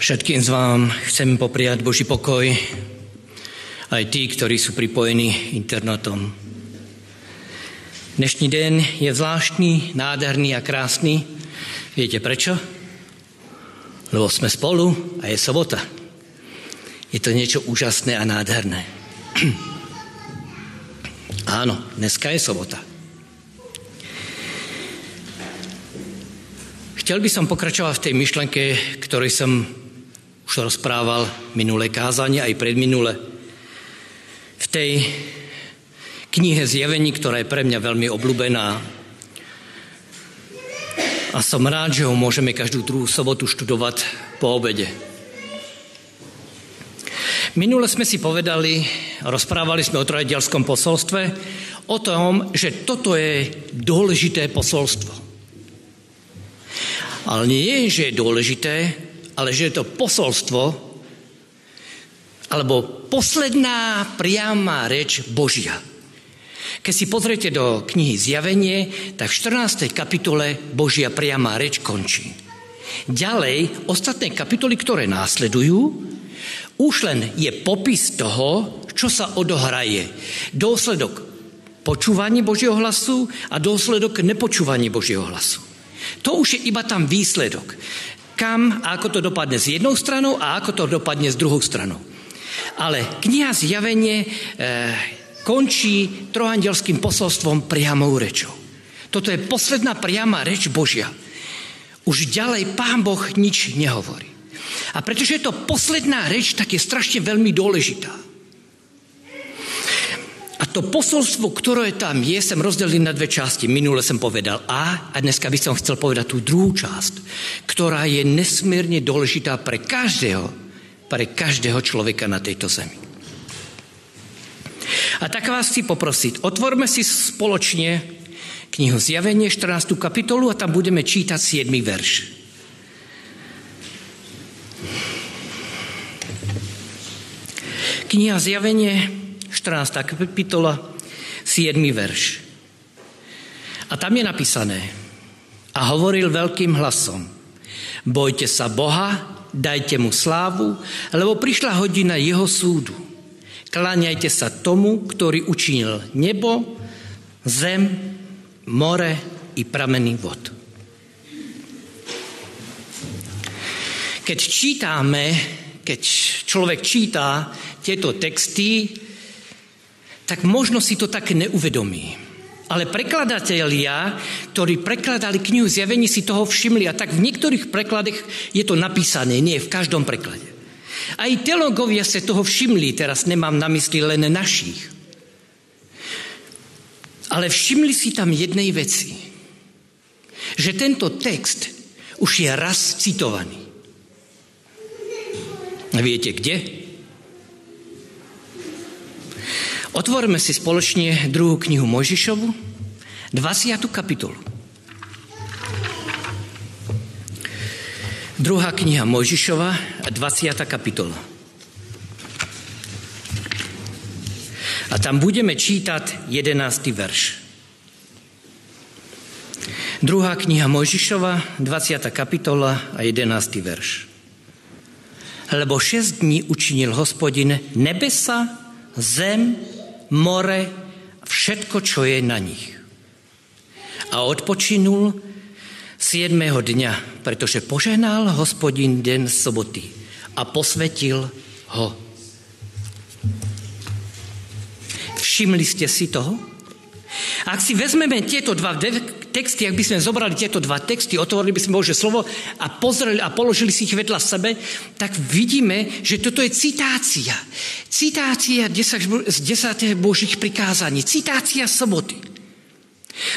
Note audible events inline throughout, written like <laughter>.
Všetkým z vám chcem popriať Boží pokoj, aj tí, ktorí sú pripojení internetom. Dnešní den je zvláštní, nádherný a krásny. Viete prečo? Lebo sme spolu a je sobota. Je to niečo úžasné a nádherné. <clears throat> Áno, dneska je sobota. Chcel by som pokračovať v tej myšlenke, ktorej som už rozprával minulé kázanie, aj predminule. V tej knihe Zjevení, ktorá je pre mňa veľmi obľúbená. A som rád, že ho môžeme každú druhú sobotu študovať po obede. Minule sme si povedali, rozprávali sme o trojdielskom posolstve, o tom, že toto je dôležité posolstvo. Ale nie že je dôležité, ale že je to posolstvo, alebo posledná priama reč Božia. Keď si pozriete do knihy Zjavenie, tak v 14. kapitole Božia priama reč končí. Ďalej, ostatné kapitoly, ktoré následujú, už len je popis toho, čo sa odohraje. Dôsledok počúvania Božieho hlasu a dôsledok nepočúvania Božieho hlasu. To už je iba tam výsledok kam a ako to dopadne s jednou stranou a ako to dopadne s druhou stranou. Ale kniha Zjavenie e, končí trojandelským posolstvom priamou rečou. Toto je posledná priama reč Božia. Už ďalej Pán Boh nič nehovorí. A pretože je to posledná reč, tak je strašne veľmi dôležitá to posolstvo, ktoré tam je, som rozdelil na dve časti. Minule som povedal A a dneska by som chcel povedať tú druhú časť, ktorá je nesmierne dôležitá pre každého, pre každého človeka na tejto zemi. A tak vás chci poprosiť, otvorme si spoločne knihu Zjavenie, 14. kapitolu a tam budeme čítať 7. verš. Kniha Zjavenie, 14. kapitola, 7. verš. A tam je napísané, a hovoril veľkým hlasom, bojte sa Boha, dajte mu slávu, lebo prišla hodina jeho súdu. Kláňajte sa tomu, ktorý učinil nebo, zem, more i prameny vod. Keď čítame, keď človek číta tieto texty, tak možno si to tak neuvedomí. Ale prekladatelia, ktorí prekladali knihu Zjavení, si toho všimli a tak v niektorých prekladech je to napísané, nie v každom preklade. Aj teologovia sa toho všimli, teraz nemám na mysli len našich. Ale všimli si tam jednej veci, že tento text už je raz citovaný. Viete kde? Otvorme si spoločne druhú knihu Mojžišovu, 20. kapitolu. Druhá kniha Mojžišova, 20. kapitola. A tam budeme čítať 11. verš. Druhá kniha Mojžišova, 20. kapitola a 11. verš. Lebo šest dní učinil hospodin nebesa, zem more, všetko, čo je na nich. A odpočinul 7. dňa, pretože poženal hospodin den soboty a posvetil ho. Všimli ste si toho? Ak si vezmeme tieto dva texty, ak by sme zobrali tieto dva texty, otvorili by sme Bože slovo a pozreli a položili si ich vedľa sebe, tak vidíme, že toto je citácia. Citácia z 10. Božích prikázaní. Citácia soboty.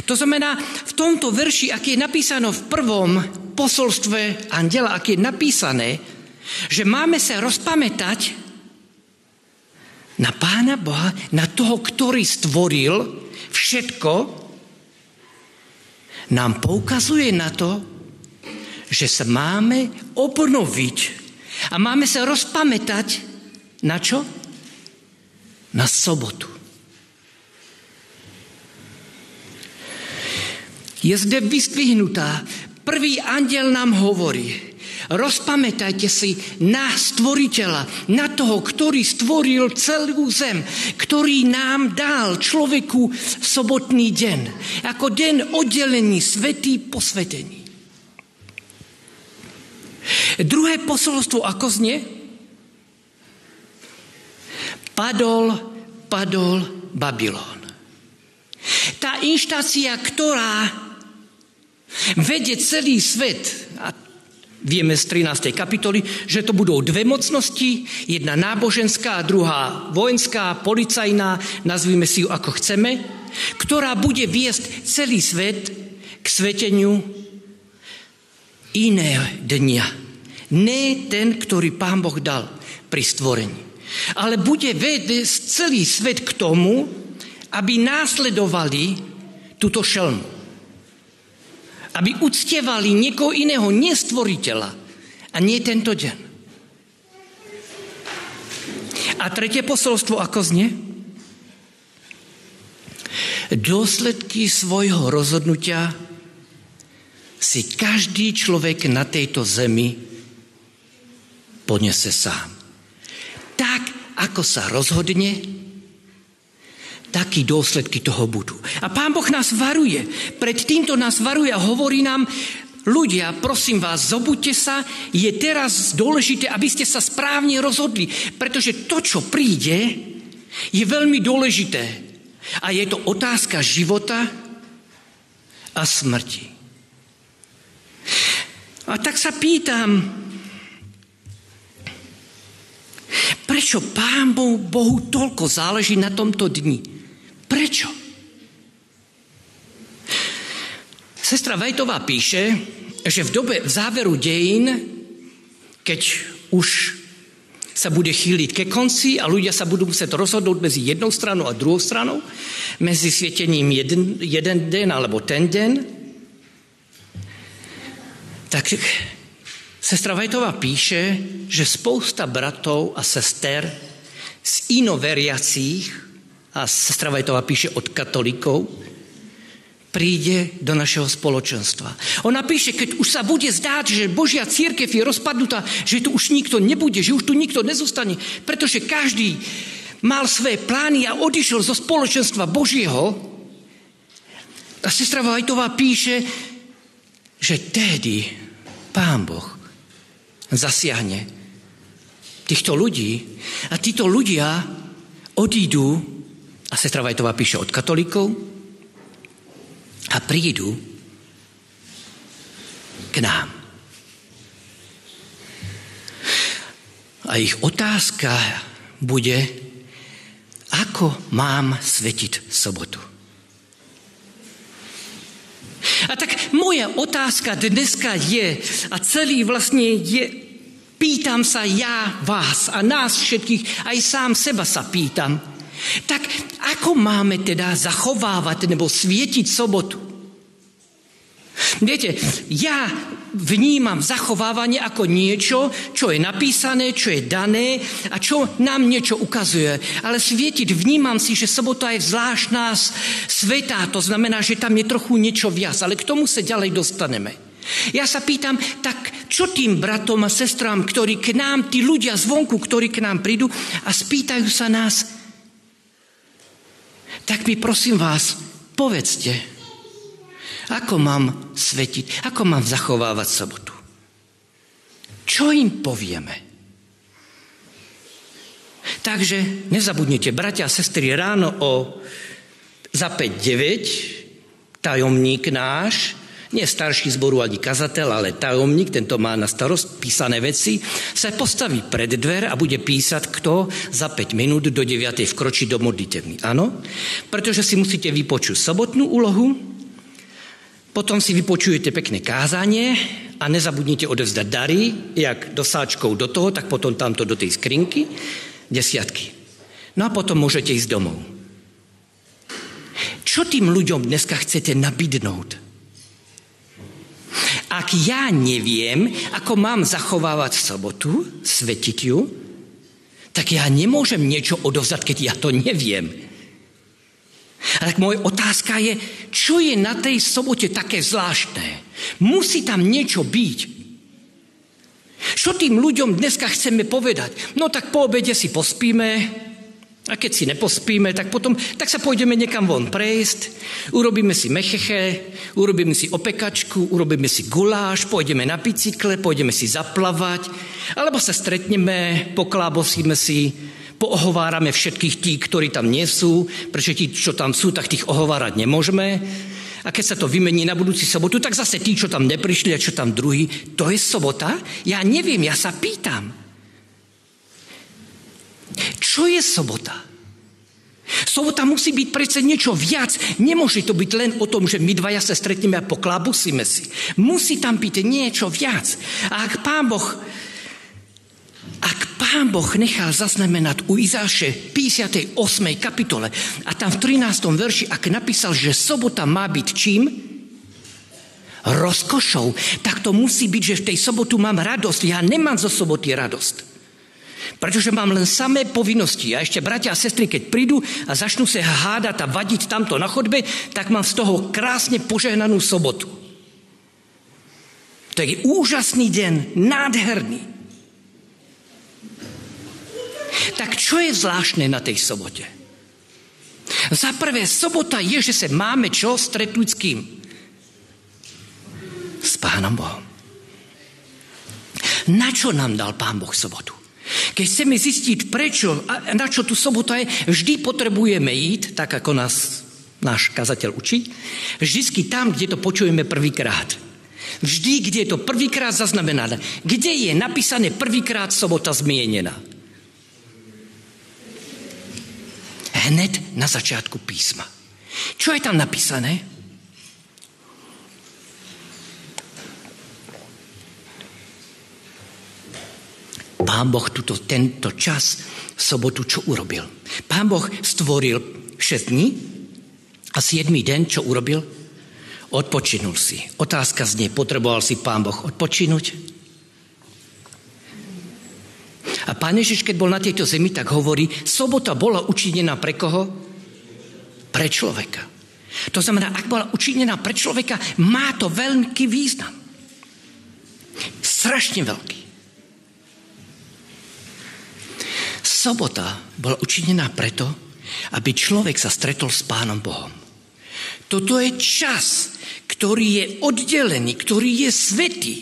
To znamená, v tomto verši, ak je napísané v prvom posolstve andela, ak je napísané, že máme sa rozpamätať na Pána Boha, na toho, ktorý stvoril všetko, nám poukazuje na to, že sa máme obnoviť a máme sa rozpamätať na čo? Na sobotu. Je zde vysvihnutá. Prvý andiel nám hovorí, Rozpamätajte si na stvoriteľa, na toho, ktorý stvoril celú zem, ktorý nám dal človeku sobotný deň, ako deň oddelený, svetý, posvetený. Druhé posolstvo, ako znie? Padol, padol Babylon. Tá inštácia, ktorá vedie celý svet, a vieme z 13. kapitoly, že to budú dve mocnosti, jedna náboženská a druhá vojenská, policajná, nazvime si ju ako chceme, ktorá bude viesť celý svet k sveteniu iné dňa. Ne ten, ktorý Pán Boh dal pri stvorení. Ale bude viesť celý svet k tomu, aby následovali túto šelmu. Aby uctievali niekoho iného, nestvoriteľa a nie tento deň. A tretie posolstvo, ako znie? Dôsledky svojho rozhodnutia si každý človek na tejto zemi ponese sám. Tak, ako sa rozhodne, taký dôsledky toho budú. A Pán Boh nás varuje. Pred týmto nás varuje a hovorí nám, ľudia, prosím vás, zobuďte sa, je teraz dôležité, aby ste sa správne rozhodli, pretože to, čo príde, je veľmi dôležité. A je to otázka života a smrti. A tak sa pýtam, prečo Pán Bohu toľko záleží na tomto dni? Prečo? Sestra Vajtová píše, že v dobe v záveru dejín, keď už sa bude chýliť ke konci a ľudia sa budú musieť rozhodnúť medzi jednou stranou a druhou stranou, medzi svietením jeden, jeden den alebo ten den, tak sestra Vajtová píše, že spousta bratov a sester z inoveriacích a sestra Vajtová píše od katolíkov, príde do našeho spoločenstva. Ona píše, keď už sa bude zdáť, že Božia církev je rozpadnutá, že tu už nikto nebude, že už tu nikto nezostane, pretože každý mal svoje plány a odišiel zo spoločenstva Božieho. A sestra Vajtová píše, že tedy Pán Boh zasiahne týchto ľudí a títo ľudia odídu a sestra Vajtová píše od katolíkov a prídu k nám. A ich otázka bude, ako mám svetiť sobotu. A tak moja otázka dneska je, a celý vlastne je, pýtam sa ja vás a nás všetkých, aj sám seba sa pýtam, tak ako máme teda zachovávať nebo svietiť sobotu? Viete, ja vnímam zachovávanie ako niečo, čo je napísané, čo je dané a čo nám niečo ukazuje. Ale svietiť vnímam si, že sobota je zvláštna svetá, to znamená, že tam je trochu niečo viac, ale k tomu sa ďalej dostaneme. Ja sa pýtam, tak čo tým bratom a sestrám, ktorí k nám, tí ľudia zvonku, ktorí k nám prídu a spýtajú sa nás, tak mi prosím vás, povedzte, ako mám svetiť, ako mám zachovávať sobotu. Čo im povieme? Takže nezabudnite, bratia a sestry, ráno o za 5-9 tajomník náš nie starší zboru ani kazateľ, ale tajomník, tento má na starost písané veci, sa postaví pred dver a bude písať, kto za 5 minút do 9 vkročí do modlitevny. Áno? Pretože si musíte vypočuť sobotnú úlohu, potom si vypočujete pekné kázanie a nezabudnite odevzdať dary, jak dosáčkou do toho, tak potom tamto do tej skrinky, desiatky. No a potom môžete ísť domov. Čo tým ľuďom dneska chcete nabídnúť? Ak ja neviem, ako mám zachovávať sobotu, svetiť ju, tak ja nemôžem niečo odovzdať, keď ja to neviem. A tak moja otázka je, čo je na tej sobote také zvláštne? Musí tam niečo byť. Čo tým ľuďom dneska chceme povedať? No tak po obede si pospíme, a keď si nepospíme, tak potom tak sa pôjdeme niekam von prejsť, urobíme si mecheche, urobíme si opekačku, urobíme si guláš, pôjdeme na bicykle, pôjdeme si zaplavať, alebo sa stretneme, poklábosíme si, poohovárame všetkých tí, ktorí tam nie sú, pretože tí, čo tam sú, tak tých ohovárať nemôžeme. A keď sa to vymení na budúci sobotu, tak zase tí, čo tam neprišli a čo tam druhý, to je sobota? Ja neviem, ja sa pýtam. Čo je sobota? Sobota musí byť predsa niečo viac. Nemôže to byť len o tom, že my dvaja sa stretneme a poklábusíme si. Musí tam byť niečo viac. A ak Pán Boh ak Pán Boh nechal zaznamenať u Izáše 58. kapitole a tam v 13. verši, ak napísal, že sobota má byť čím? Rozkošou, tak to musí byť, že v tej sobotu mám radosť. Ja nemám zo soboty radosť. Pretože mám len samé povinnosti. A ešte bratia a sestry, keď prídu a začnú sa hádať a vadiť tamto na chodbe, tak mám z toho krásne požehnanú sobotu. To je úžasný deň, nádherný. Tak čo je zvláštne na tej sobote? Za prvé, sobota je, že sa máme čo stretnúť s kým? S Pánom Bohom. Na čo nám dal Pán Boh sobotu? Keď chceme zistiť, prečo a na čo tu sobota je, vždy potrebujeme ísť, tak ako nás náš kazateľ učí, vždy tam, kde to počujeme prvýkrát. Vždy, kde je to prvýkrát zaznamenané. Kde je napísané prvýkrát sobota zmienená. Hned na začiatku písma. Čo je tam napísané? Pán Boh tuto, tento čas, sobotu, čo urobil? Pán Boh stvoril 6 dní a 7 deň, čo urobil? Odpočinul si. Otázka znie, potreboval si Pán Boh odpočinúť? A Pán Ježiš, keď bol na tejto zemi, tak hovorí, sobota bola učinená pre koho? Pre človeka. To znamená, ak bola učinená pre človeka, má to veľký význam. Strašne veľký. Sobota bola učinená preto, aby človek sa stretol s Pánom Bohom. Toto je čas, ktorý je oddelený, ktorý je svetý,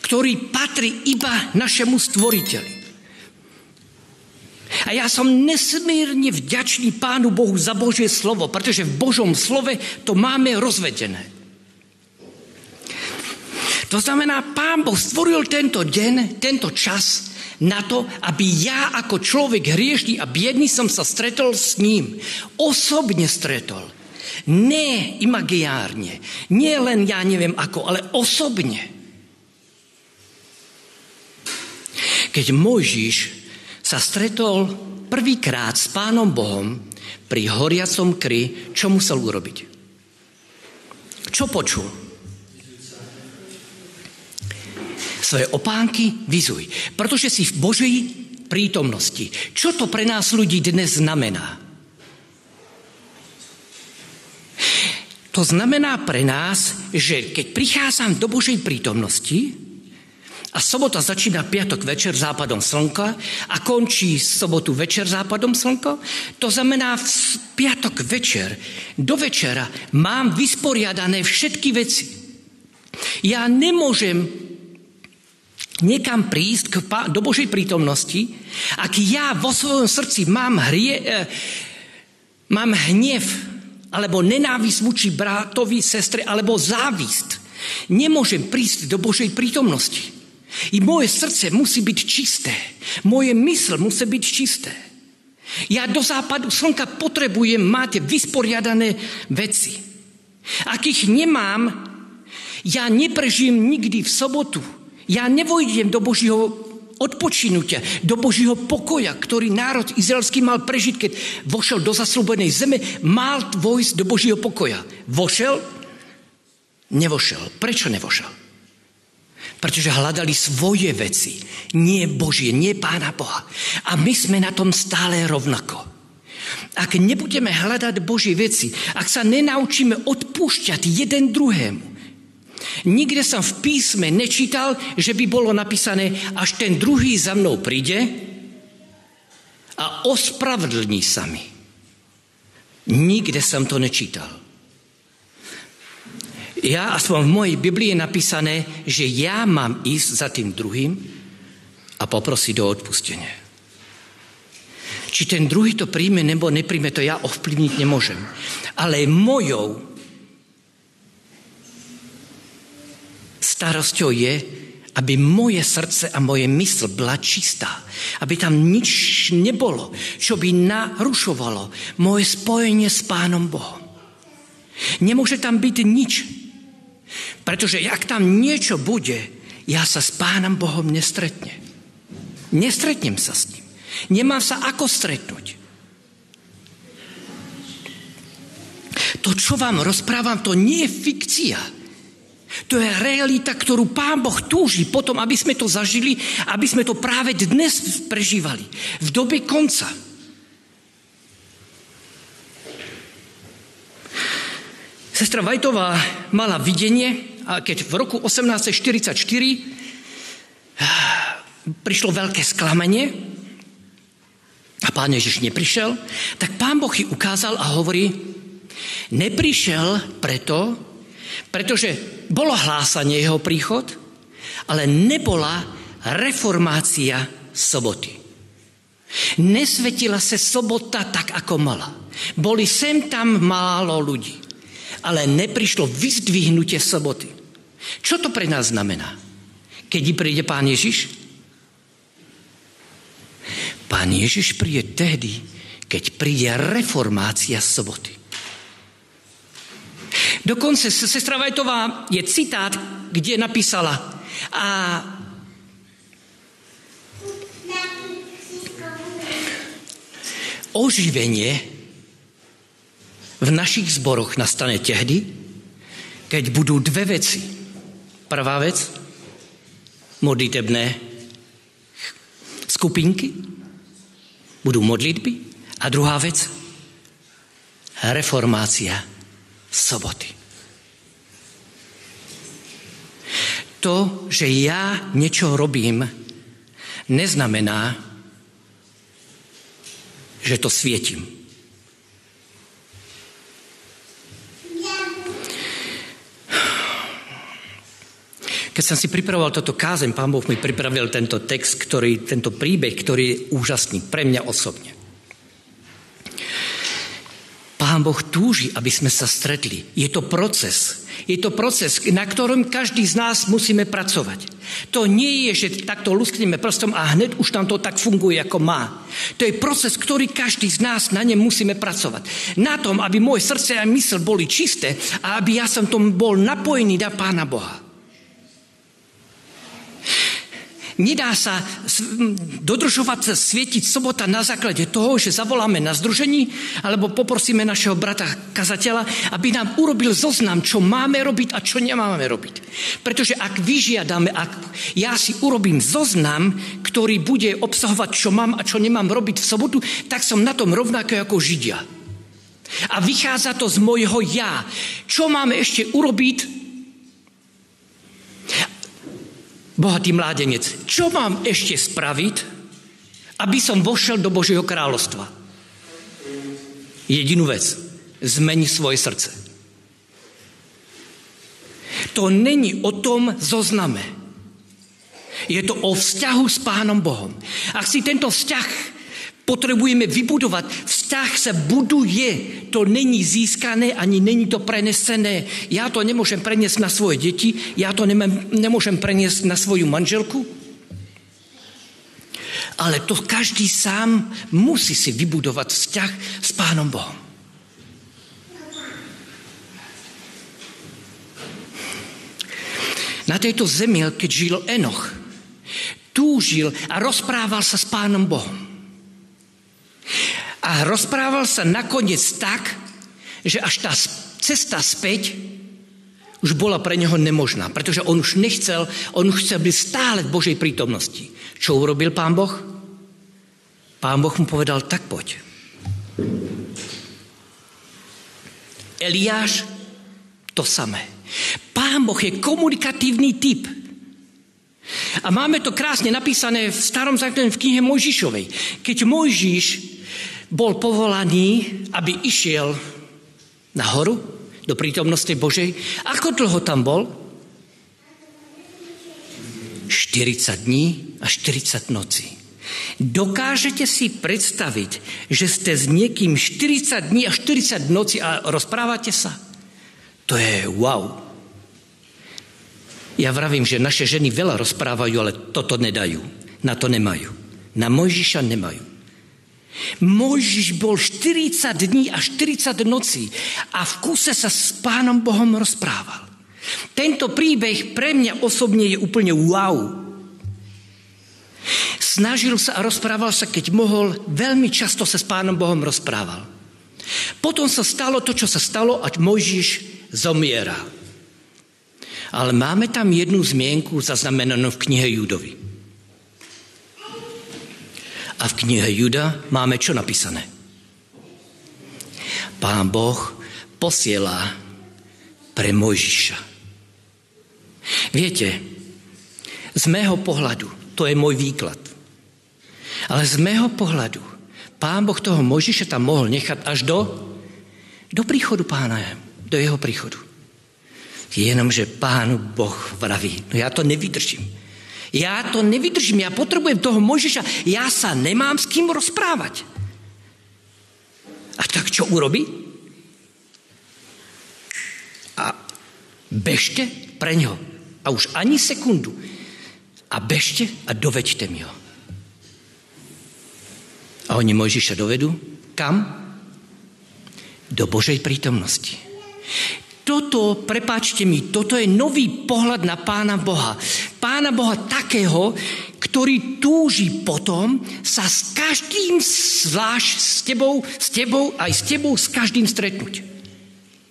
ktorý patrí iba našemu stvoriteľi. A ja som nesmírne vďačný Pánu Bohu za Božie slovo, pretože v Božom slove to máme rozvedené. To znamená, Pán Boh stvoril tento deň, tento čas, na to, aby ja ako človek hriešný a biedný som sa stretol s ním. Osobne stretol. Nie imagiárne. Nie len ja neviem ako, ale osobne. Keď Mojžiš sa stretol prvýkrát s Pánom Bohom pri horiacom kry, čo musel urobiť? Čo počul? Svoje opánky vyzuj, pretože si v Božej prítomnosti. Čo to pre nás ľudí dnes znamená? To znamená pre nás, že keď prichádzam do Božej prítomnosti a sobota začína piatok večer západom slnka a končí sobotu večer západom slnka, to znamená v piatok večer do večera mám vysporiadané všetky veci. Ja nemôžem niekam prísť do Božej prítomnosti, ak ja vo svojom srdci mám, hrie, e, mám hnev, alebo nenávisť voči bratovi, sestre, alebo závisť, nemôžem prísť do Božej prítomnosti. I moje srdce musí byť čisté. Moje mysl musí byť čisté. Ja do západu slnka potrebujem mať vysporiadané veci. Ak ich nemám, ja neprežijem nikdy v sobotu ja nevojdem do Božího odpočinutia, do Božího pokoja, ktorý národ izraelský mal prežiť, keď vošel do zaslúbenej zeme, mal vojsť do Božího pokoja. Vošel? Nevošel. Prečo nevošel? Pretože hľadali svoje veci, nie Božie, nie Pána Boha. A my sme na tom stále rovnako. Ak nebudeme hľadať Božie veci, ak sa nenaučíme odpúšťať jeden druhému, Nikde som v písme nečítal, že by bolo napísané, až ten druhý za mnou príde a ospravedlní sa mi. Nikde som to nečítal. Ja, aspoň v mojej Biblii je napísané, že ja mám ísť za tým druhým a poprosiť o odpustenie. Či ten druhý to príjme nebo nepríjme, to ja ovplyvniť nemôžem. Ale mojou starosťou je, aby moje srdce a moje mysl byla čistá. Aby tam nič nebolo, čo by narušovalo moje spojenie s Pánom Bohom. Nemôže tam byť nič. Pretože ak tam niečo bude, ja sa s Pánom Bohom nestretnem. Nestretnem sa s ním. Nemám sa ako stretnúť. To, čo vám rozprávam, to nie je fikcia. To je realita, ktorú Pán Boh túži potom, aby sme to zažili, aby sme to práve dnes prežívali. V dobe konca. Sestra Vajtová mala videnie, a keď v roku 1844 prišlo veľké sklamenie a pán Ježiš neprišiel, tak pán Boh ji ukázal a hovorí, neprišiel preto, pretože bolo hlásanie jeho príchod, ale nebola reformácia soboty. Nesvetila sa sobota tak, ako mala. Boli sem tam málo ľudí, ale neprišlo vyzdvihnutie soboty. Čo to pre nás znamená? Keď príde pán Ježiš? Pán Ježiš príde tehdy, keď príde reformácia soboty. Dokonce sestra Vajtová je citát, kde napísala a oživenie v našich zboroch nastane tehdy, keď budú dve veci. Prvá vec, modlitebné skupinky, budú modlitby. A druhá vec, reformácia soboty. To, že ja niečo robím, neznamená, že to svietim. Keď som si pripravoval toto kázem, pán Boh mi pripravil tento text, ktorý, tento príbeh, ktorý je úžasný pre mňa osobne. Pán Boh túži, aby sme sa stretli. Je to proces. Je to proces, na ktorom každý z nás musíme pracovať. To nie je, že takto luskneme prstom a hneď už tam to tak funguje, ako má. To je proces, ktorý každý z nás na ne musíme pracovať. Na tom, aby moje srdce a mysl boli čisté a aby ja som tom bol napojený na Pána Boha. Nedá sa dodržovať, svietiť sobota na základe toho, že zavoláme na združení alebo poprosíme našeho brata kazateľa, aby nám urobil zoznam, čo máme robiť a čo nemáme robiť. Pretože ak vyžiadame, ak ja si urobím zoznam, ktorý bude obsahovať, čo mám a čo nemám robiť v sobotu, tak som na tom rovnako ako Židia. A vychádza to z mojho ja. Čo máme ešte urobiť, bohatý mládenec, čo mám ešte spraviť, aby som vošel do Božieho kráľovstva? Jedinú vec. Zmeni svoje srdce. To není o tom zozname. Je to o vzťahu s Pánom Bohom. Ak si tento vzťah potrebujeme vybudovať. Vzťah sa buduje. To není získané, ani není to prenesené. Ja to nemôžem preniesť na svoje deti, ja to nemôžem preniesť na svoju manželku. Ale to každý sám musí si vybudovať vzťah s Pánom Bohom. Na tejto zemi, keď žil Enoch, túžil a rozprával sa s Pánom Bohom. A rozprával sa nakoniec tak, že až tá cesta späť už bola pre neho nemožná, pretože on už nechcel, on už chcel byť stále v Božej prítomnosti. Čo urobil pán Boh? Pán Boh mu povedal, tak poď. Eliáš, to samé. Pán Boh je komunikatívny typ. A máme to krásne napísané v starom zákone v knihe Mojžišovej. Keď Mojžiš bol povolaný, aby išiel na horu do prítomnosti Božej, ako dlho tam bol? 40 dní a 40 nocí. Dokážete si predstaviť, že ste s niekým 40 dní a 40 noci a rozprávate sa? To je wow. Ja vravím, že naše ženy veľa rozprávajú, ale toto nedajú. Na to nemajú. Na Mojžiša nemajú. Mojžiš bol 40 dní a 40 nocí a v kuse sa s pánom Bohom rozprával. Tento príbeh pre mňa osobne je úplne wow. Snažil sa a rozprával sa, keď mohol, veľmi často sa s pánom Bohom rozprával. Potom sa stalo to, čo sa stalo, ať Mojžiš zomiera. Ale máme tam jednu zmienku zaznamenanú v knihe Judovi. Knihe Juda máme čo napísané? Pán Boh posiela pre Mojžiša. Viete, z mého pohľadu, to je môj výklad, ale z mého pohľadu, pán Boh toho Mojžiša tam mohol nechať až do, do príchodu pána, do jeho príchodu. Jenomže pánu Boh vraví, no ja to nevydržím. Ja to nevydržím, ja potrebujem toho Mojžiša, ja sa nemám s kým rozprávať. A tak čo urobí? A bežte pre ňo. A už ani sekundu. A bežte a doveďte mi ho. A oni Mojžiša dovedú. Kam? Do Božej prítomnosti. Toto, prepáčte mi, toto je nový pohľad na Pána Boha. Pána Boha takého, ktorý túži potom sa s každým zvlášť s tebou, s tebou, aj s tebou, s každým stretnúť.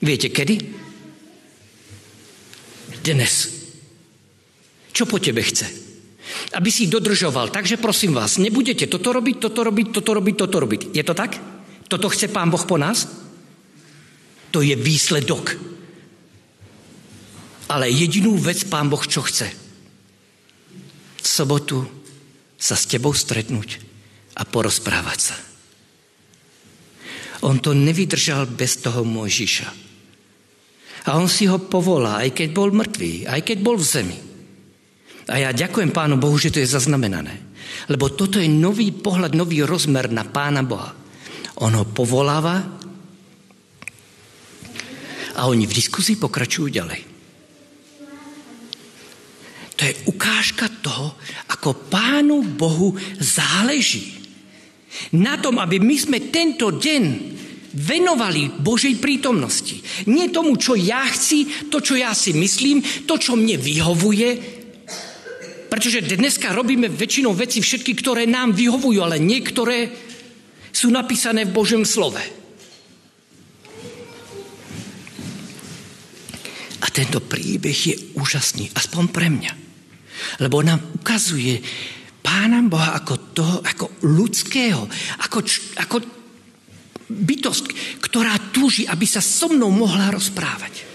Viete kedy? Dnes. Čo po tebe chce? Aby si dodržoval. Takže prosím vás, nebudete toto robiť, toto robiť, toto robiť, toto robiť. Je to tak? Toto chce Pán Boh po nás? To je výsledok ale jedinú vec Pán Boh čo chce. V sobotu sa s tebou stretnúť a porozprávať sa. On to nevydržal bez toho Mojžiša. A on si ho povolá, aj keď bol mŕtvý, aj keď bol v zemi. A ja ďakujem Pánu Bohu, že to je zaznamenané. Lebo toto je nový pohľad, nový rozmer na Pána Boha. On ho povoláva a oni v diskusii pokračujú ďalej. To je ukážka toho, ako Pánu Bohu záleží. Na tom, aby my sme tento deň venovali Božej prítomnosti. Nie tomu, čo ja chci, to, čo ja si myslím, to, čo mne vyhovuje, pretože dneska robíme väčšinou veci všetky, ktoré nám vyhovujú, ale niektoré sú napísané v Božom slove. A tento príbeh je úžasný, aspoň pre mňa. Lebo nám ukazuje Pána Boha ako toho, ako ľudského, ako, ako bytosť, ktorá túži, aby sa so mnou mohla rozprávať.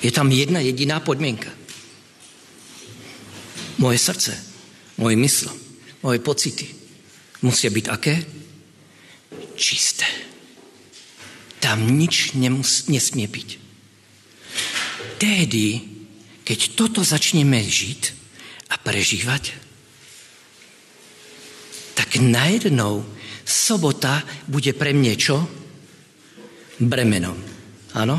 Je tam jedna jediná podmienka. Moje srdce, moje mysl, moje pocity musia byť aké? Čisté. Tam nič nemus- nesmie byť. Tedy keď toto začneme žiť a prežívať, tak najednou sobota bude pre mne čo? Bremenom. Áno?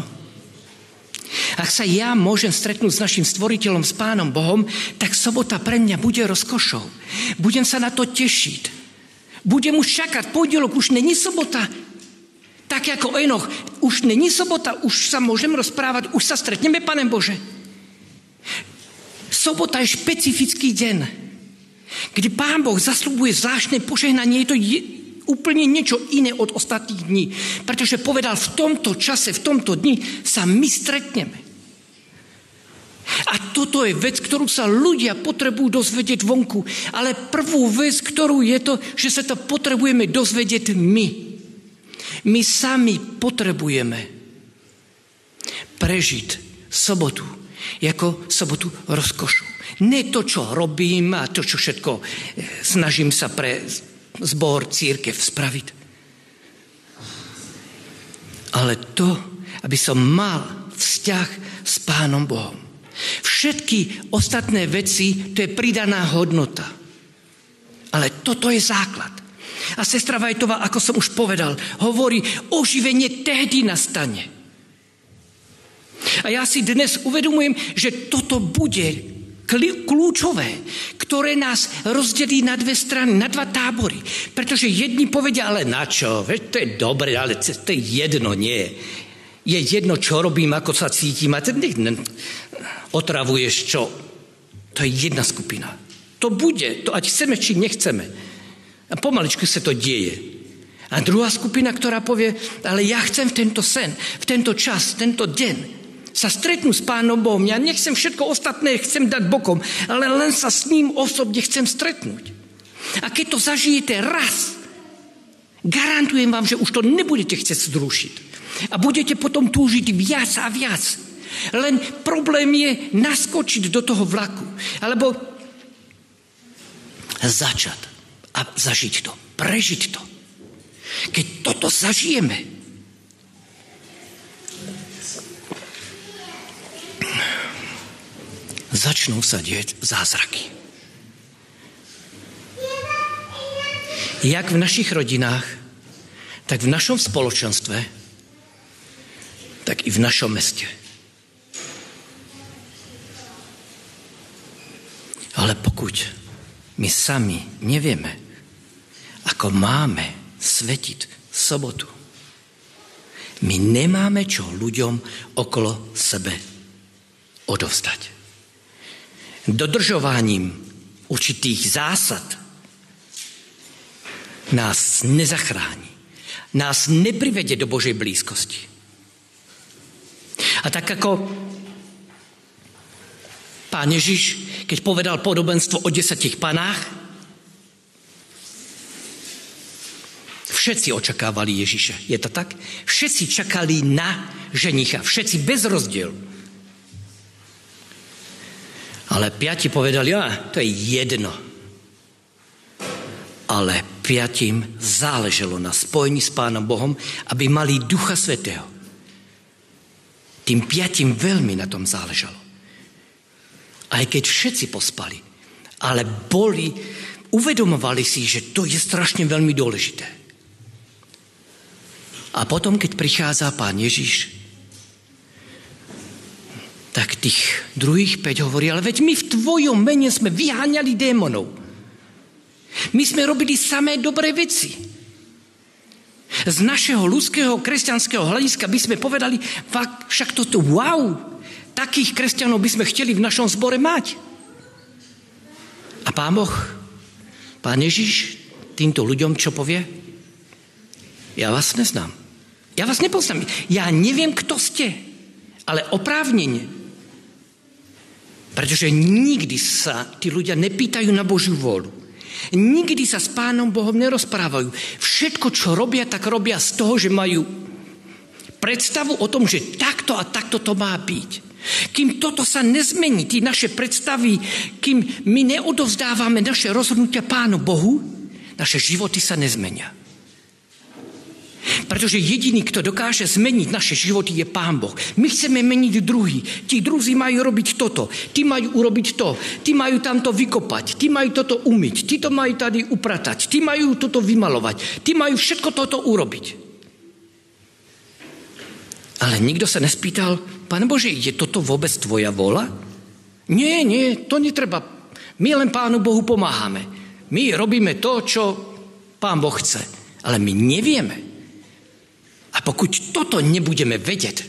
Ak sa ja môžem stretnúť s našim stvoriteľom, s Pánom Bohom, tak sobota pre mňa bude rozkošou. Budem sa na to tešiť. Budem už čakať, pondelok už není sobota. Tak ako Enoch, už není sobota, už sa môžem rozprávať, už sa stretneme, Pane Bože. Sobota je špecifický deň, kde Pán Boh zaslúbuje zvláštne požehnanie. Je to je, úplne niečo iné od ostatných dní. Pretože povedal, v tomto čase, v tomto dni sa my stretneme. A toto je vec, ktorú sa ľudia potrebujú dozvedieť vonku. Ale prvú vec, ktorú je to, že sa to potrebujeme dozvedieť my. My sami potrebujeme prežiť sobotu ako sobotu rozkošu. Ne to, čo robím a to, čo všetko eh, snažím sa pre zbor, církev spraviť. Ale to, aby som mal vzťah s Pánom Bohom. Všetky ostatné veci, to je pridaná hodnota. Ale toto je základ. A sestra Vajtová, ako som už povedal, hovorí, oživenie tehdy nastane. A ja si dnes uvedomujem, že toto bude kľúčové, ktoré nás rozdelí na dve strany, na dva tábory. Pretože jedni povedia, ale na čo? Veď to je dobre, ale to je jedno, nie. Je jedno, čo robím, ako sa cítim. A ten otravuješ čo? To je jedna skupina. To bude, to ať chceme, či nechceme. A pomaličku sa to deje. A druhá skupina, ktorá povie, ale ja chcem v tento sen, v tento čas, v tento deň sa stretnú s Pánom Bohom. Ja nechcem všetko ostatné, chcem dať bokom, ale len sa s ním osobne chcem stretnúť. A keď to zažijete raz, garantujem vám, že už to nebudete chcieť zrušiť. A budete potom túžiť viac a viac. Len problém je naskočiť do toho vlaku. Alebo začať a zažiť to, prežiť to. Keď toto zažijeme, začnú sa dieť zázraky. Jak v našich rodinách, tak v našom spoločenstve, tak i v našom meste. Ale pokud my sami nevieme, ako máme svetiť sobotu, my nemáme čo ľuďom okolo sebe odovzdať dodržovaním určitých zásad nás nezachrání. Nás neprivede do Božej blízkosti. A tak ako pán Ježiš, keď povedal podobenstvo o desetich panách, všetci očakávali Ježiše. Je to tak? Všetci čakali na ženicha. Všetci bez rozdielu. Ale piati povedali, a to je jedno. Ale piatim záleželo na spojení s Pánom Bohom, aby mali Ducha Svetého. Tým piatim veľmi na tom záležalo. Aj keď všetci pospali, ale boli, uvedomovali si, že to je strašne veľmi dôležité. A potom, keď prichádza Pán Ježiš, tak tých druhých päť hovorí, ale veď my v tvojom mene sme vyháňali démonov. My sme robili samé dobré veci. Z našeho ľudského kresťanského hľadiska by sme povedali, však toto wow, takých kresťanov by sme chceli v našom zbore mať. A pán Boh, pán Ježiš, týmto ľuďom čo povie? Ja vás neznám. Ja vás nepoznám. Ja neviem, kto ste. Ale oprávnenie pretože nikdy sa tí ľudia nepýtajú na Božiu vôľu. Nikdy sa s Pánom Bohom nerozprávajú. Všetko, čo robia, tak robia z toho, že majú predstavu o tom, že takto a takto to má byť. Kým toto sa nezmení, tí naše predstavy, kým my neodovzdávame naše rozhodnutia Pánu Bohu, naše životy sa nezmenia. Pretože jediný, kto dokáže zmeniť naše životy, je Pán Boh. My chceme meniť druhý. Tí druzí majú robiť toto, tí majú urobiť to, tí majú tamto vykopať, tí majú toto umyť, tí to majú tady upratať, tí majú toto vymalovať, tí majú všetko toto urobiť. Ale nikto sa nespýtal, Pán Bože, je toto vôbec tvoja vola? Nie, nie, to netreba. My len Pánu Bohu pomáhame. My robíme to, čo Pán Boh chce. Ale my nevieme. A pokud toto nebudeme vedieť,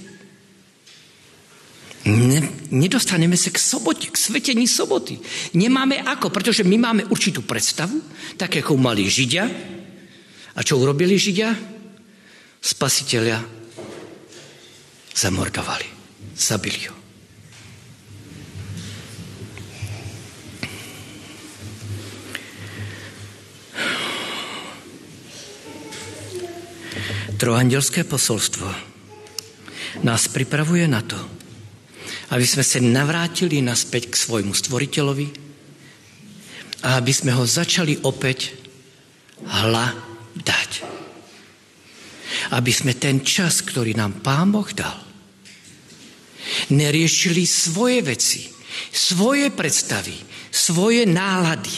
ne, nedostaneme sa k sobote, k svetení soboty. Nemáme ako, pretože my máme určitú predstavu, tak ako mali Židia. A čo urobili Židia? Spasiteľia zamordovali, zabili ho. Trojandelské posolstvo nás pripravuje na to, aby sme sa navrátili naspäť k svojmu stvoriteľovi a aby sme ho začali opäť hľadať. Aby sme ten čas, ktorý nám Pán Boh dal, neriešili svoje veci, svoje predstavy, svoje nálady,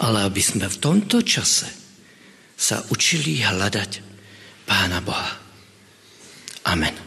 ale aby sme v tomto čase sa učili hľadať Pána Boha. Amen.